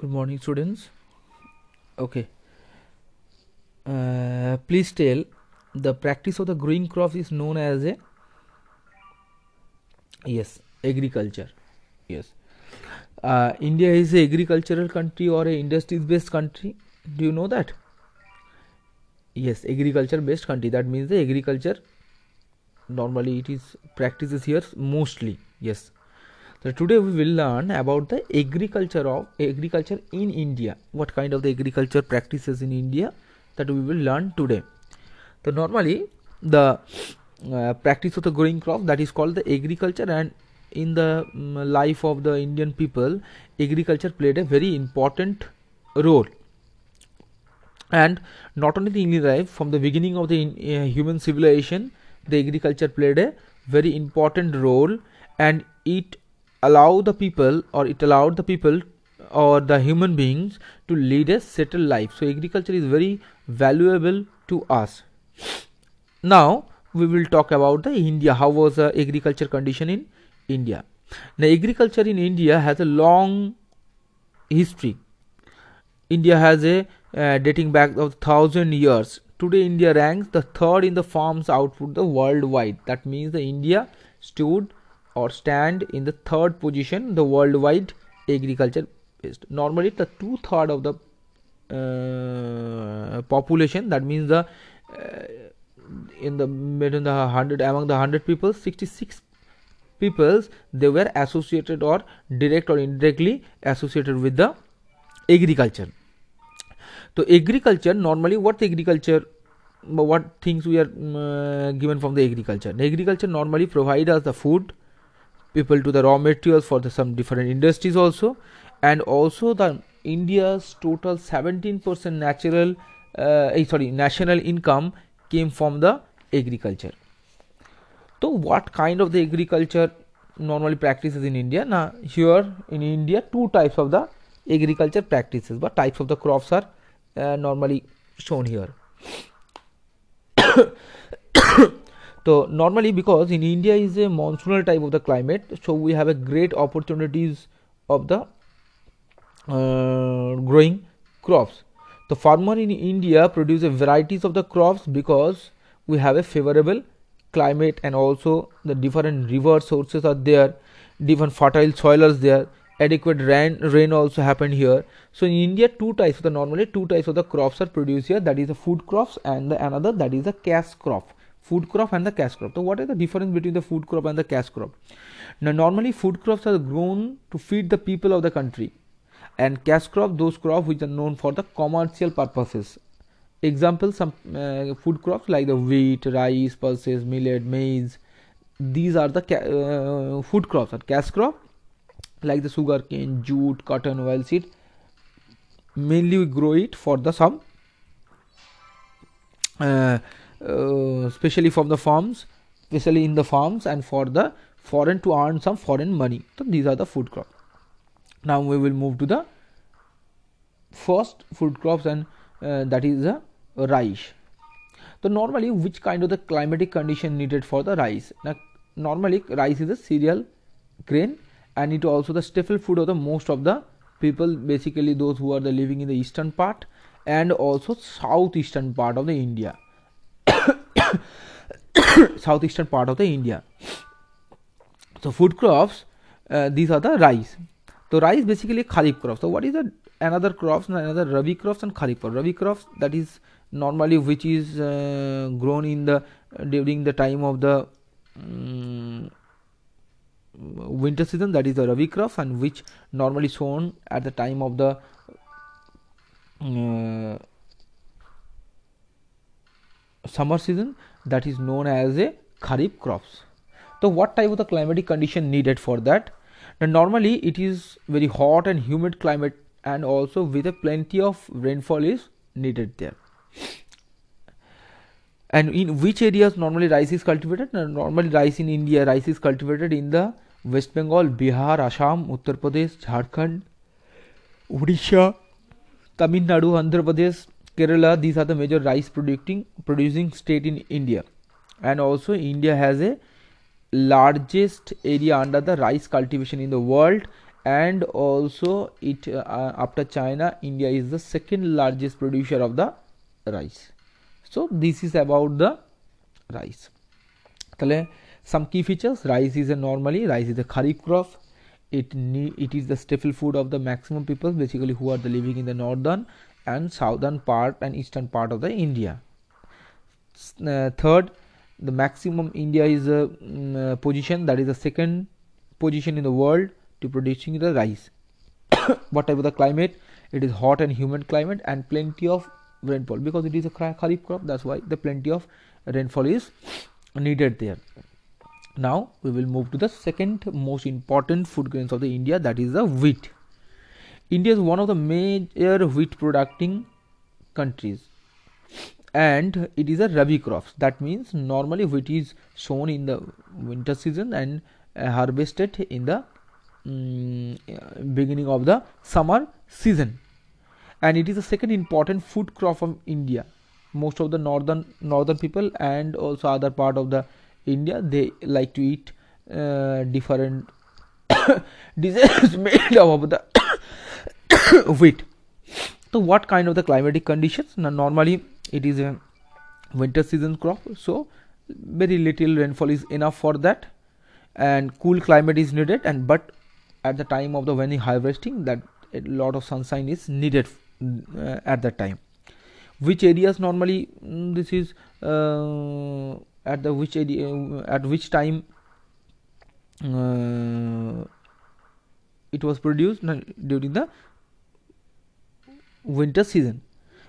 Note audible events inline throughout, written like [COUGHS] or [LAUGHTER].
good morning students. Okay. Uh, please tell the practice of the growing crops is known as a yes agriculture. Yes. Uh, india is a agricultural country or a industries based country? Do you know that? Yes agriculture based country. That means the agriculture normally it is practices here mostly. Yes so today we will learn about the agriculture of agriculture in india. What kind of the agriculture practices in india that we will learn today. So normally the uh, practice of the growing crop that is called the agriculture and in the um, life of the indian people agriculture played a very important role. And not only the Indian life from the beginning of the uh, human civilization the agriculture played a very important role and it allowed the people or it allowed the people or the human beings to lead a settled life. So agriculture is very valuable to us. Now we will talk about the india. How was the agriculture condition in india? Now agriculture in india has a long history. India has a uh, dating back of thousand years. Today india ranks the third in the farms output the worldwide. That means the india stood or stand in the third position the worldwide agriculture based. Normally the two third of the uh, population that means the uh, in the the 100 among the 100 people 66 peoples they were associated or direct or indirectly associated with the agriculture. So agriculture normally what agriculture what things we are um, given from the agriculture? The agriculture normally provide us the food people to the raw materials for the some different industries also. And also the india's total 17% natural uh, eh, sorry national income came from the agriculture. So what kind of the agriculture normally practices in india? Now here in india two types of the agriculture practices but types of the crops are uh, normally shown here so normally because in india is a monsoonal type of the climate so we have a great opportunities of the uh, growing crops. The farmer in india produce a varieties of the crops because we have a favorable climate and also the different river sources are there different fertile soil is there adequate rain rain also happened here. So in india two types of the normally two types of the crops are produced here that is the food crops and the another that is the cash crop food crop and the cash crop. So what is the difference between the food crop and the cash crop? Now normally food crops are grown to feed the people of the country. And cash crop those crops which are known for the commercial purposes. Example some uh, food crops like the wheat rice pulses millet maize. These are the uh, food crops. Or cash crop like the sugar cane jute cotton oilseed mainly we grow it for the some uh, especially from the farms especially in the farms and for the foreign to earn some foreign money. So these are the food crops. Now we will move to the first food crops and uh, that is the rice. So normally which kind of the climatic condition needed for the rice? Now normally rice is a cereal grain and it also the staple food of the most of the people basically those who are the living in the eastern part and also southeastern part of the india [COUGHS] southeastern part of the india. So food crops uh, these are the rice. So rice basically kharif crops. So what is the another crops another rabi crops and kharif crops? Rabi crops that is normally which is uh, grown in the uh, during the time of the um, winter season that is the rabi crop and which normally sown at the time of the uh, summer season that is known as a kharif crops. So what type of the climatic condition needed for that? Now normally it is very hot and humid climate and also with a plenty of rainfall is needed there. And in which areas normally rice is cultivated? Now, normally rice in india rice is cultivated in the West Bengal, Bihar, Assam, Uttar Pradesh, Jharkhand, Odisha, Tamil Nadu, Andhra Pradesh, Kerala, these are the major rice producing producing state in India, and also India has a largest area under the rice cultivation in the world and also it uh, after China, India is the second largest producer of the rice. So this is about the rice. Some key features: rice is a normally rice is a kharif crop. It it is the staple food of the maximum people, basically who are the living in the northern and southern part and eastern part of the india. Uh, third the maximum india is a um, uh, position that is the second position in the world to producing the rice. [COUGHS] Whatever the climate it is hot and humid climate and plenty of rainfall because it is a kharif crop that's why the plenty of rainfall is needed there. Now we will move to the second most important food grains of the india that is the wheat india is one of the major wheat producing countries. And it is a rabi crops. That means normally wheat is sown in the winter season and uh, harvested in the um, beginning of the summer season. And it is the second important food crop of india. Most of the northern northern people and also other part of the india they like to eat uh, different [COUGHS] dishes [COUGHS] made of the [COUGHS] wheat so what kind of the climatic conditions? Now normally it is a winter season crop so very little rainfall is enough for that. And cool climate is needed and but at the time of the when harvesting that a lot of sunshine is needed uh, at that time. Which areas normally mm, this is uh, at the which area uh, at which time uh, it was produced during the winter season.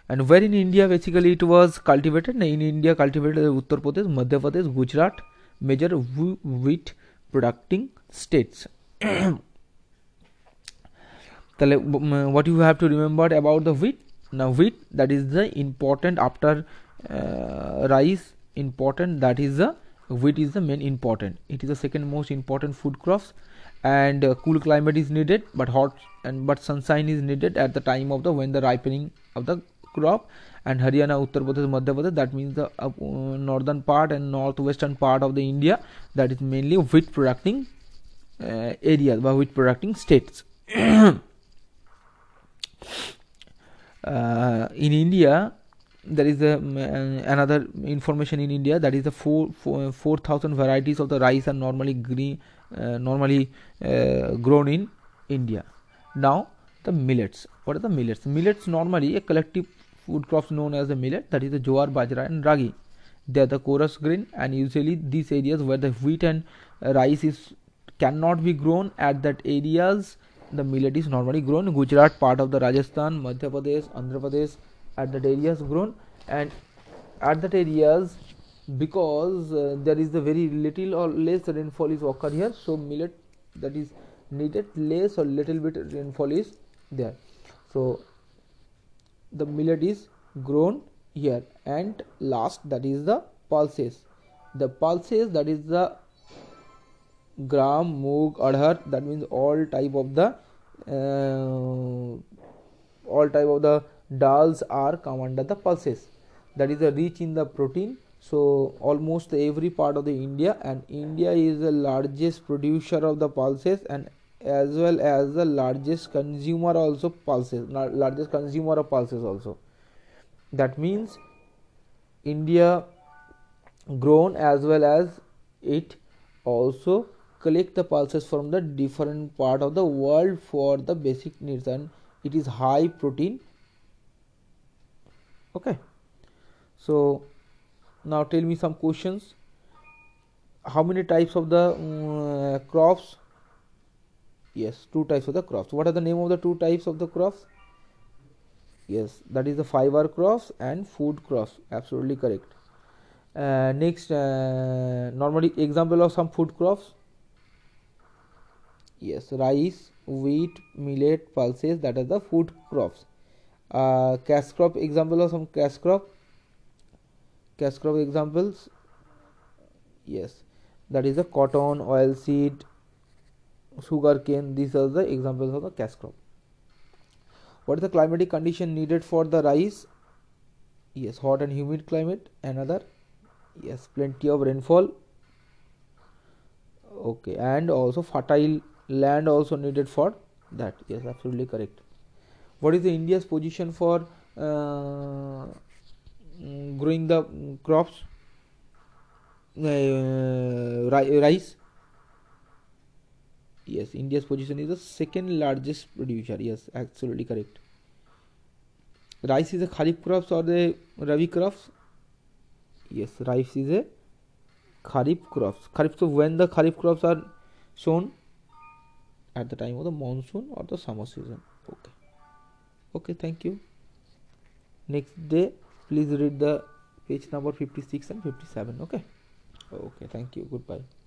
And where in India basically it was cultivated in India cultivated Uttar Pradesh, Madhya Pradesh, Gujarat major wheat producing states. [COUGHS] What you have to remember about the wheat? Now wheat that is the important after uh, rice important that is the wheat is the main important. It is the second most important food crops and uh, cool climate is needed but hot and but sunshine is needed at the time of the when the ripening of the crop. And haryana uttar pradesh madhya pradesh that means the uh, northern part and northwestern part of the india that is mainly wheat producing uh, areas by wheat producing states. [COUGHS] Uh, in india there is a, um, another information in india that is the 4 4000 varieties of the rice are normally green uh, normally uh, grown in india. Now the millets. What are the millets? Millets normally a collective food crops known as the millet that is the jowar bajra and ragi. They are the coarse grain and usually these areas where the wheat and uh, rice is cannot be grown at that areas the millet is normally grown. Gujarat part of the rajasthan madhya pradesh andhra pradesh at that areas grown. And at that areas because uh, there is the very little or less rainfall is occur here so millet that is needed less or little bit rainfall is there. So the millet is grown here and last that is the pulses. The pulses that is the gram moog adhar that means all type of the uh, all type of the dals are come under the pulses. That is a rich in the protein so almost every part of the india and india is the largest producer of the pulses and as well as the largest consumer also pulses largest consumer of pulses also. That means india grown as well as it also collect the pulses from the different part of the world for the basic needs and it is high protein. Okay. So now tell me some questions. How many types of the um, crops? Yes two types of the crops. What are the name of the two types of the crops? Yes that is the fiber crops and food crops. Absolutely correct. Uh, next uh, normally example of some food crops. Yes rice wheat millet pulses that are the food crops. Uh, cash crop example of some cash crop cash crop examples? Yes. That is the cotton oil seed sugar cane. These are the examples of the cash crop what is the climatic condition needed for the rice? Yes hot and humid climate. Another? Yes plenty of rainfall. Okay and also fertile land also needed for that. Yes absolutely correct. What is the india's position for uh, growing the mm, crops uh, rice yes india's position is the second largest producer yes absolutely correct rice is a kharif crops or the rabi crops yes rice is a kharif crops kharif so when the kharif crops are sown at the time of the monsoon or the summer season okay okay thank you next day please read the page number 56 and 57 okay? Okay thank you. Goodbye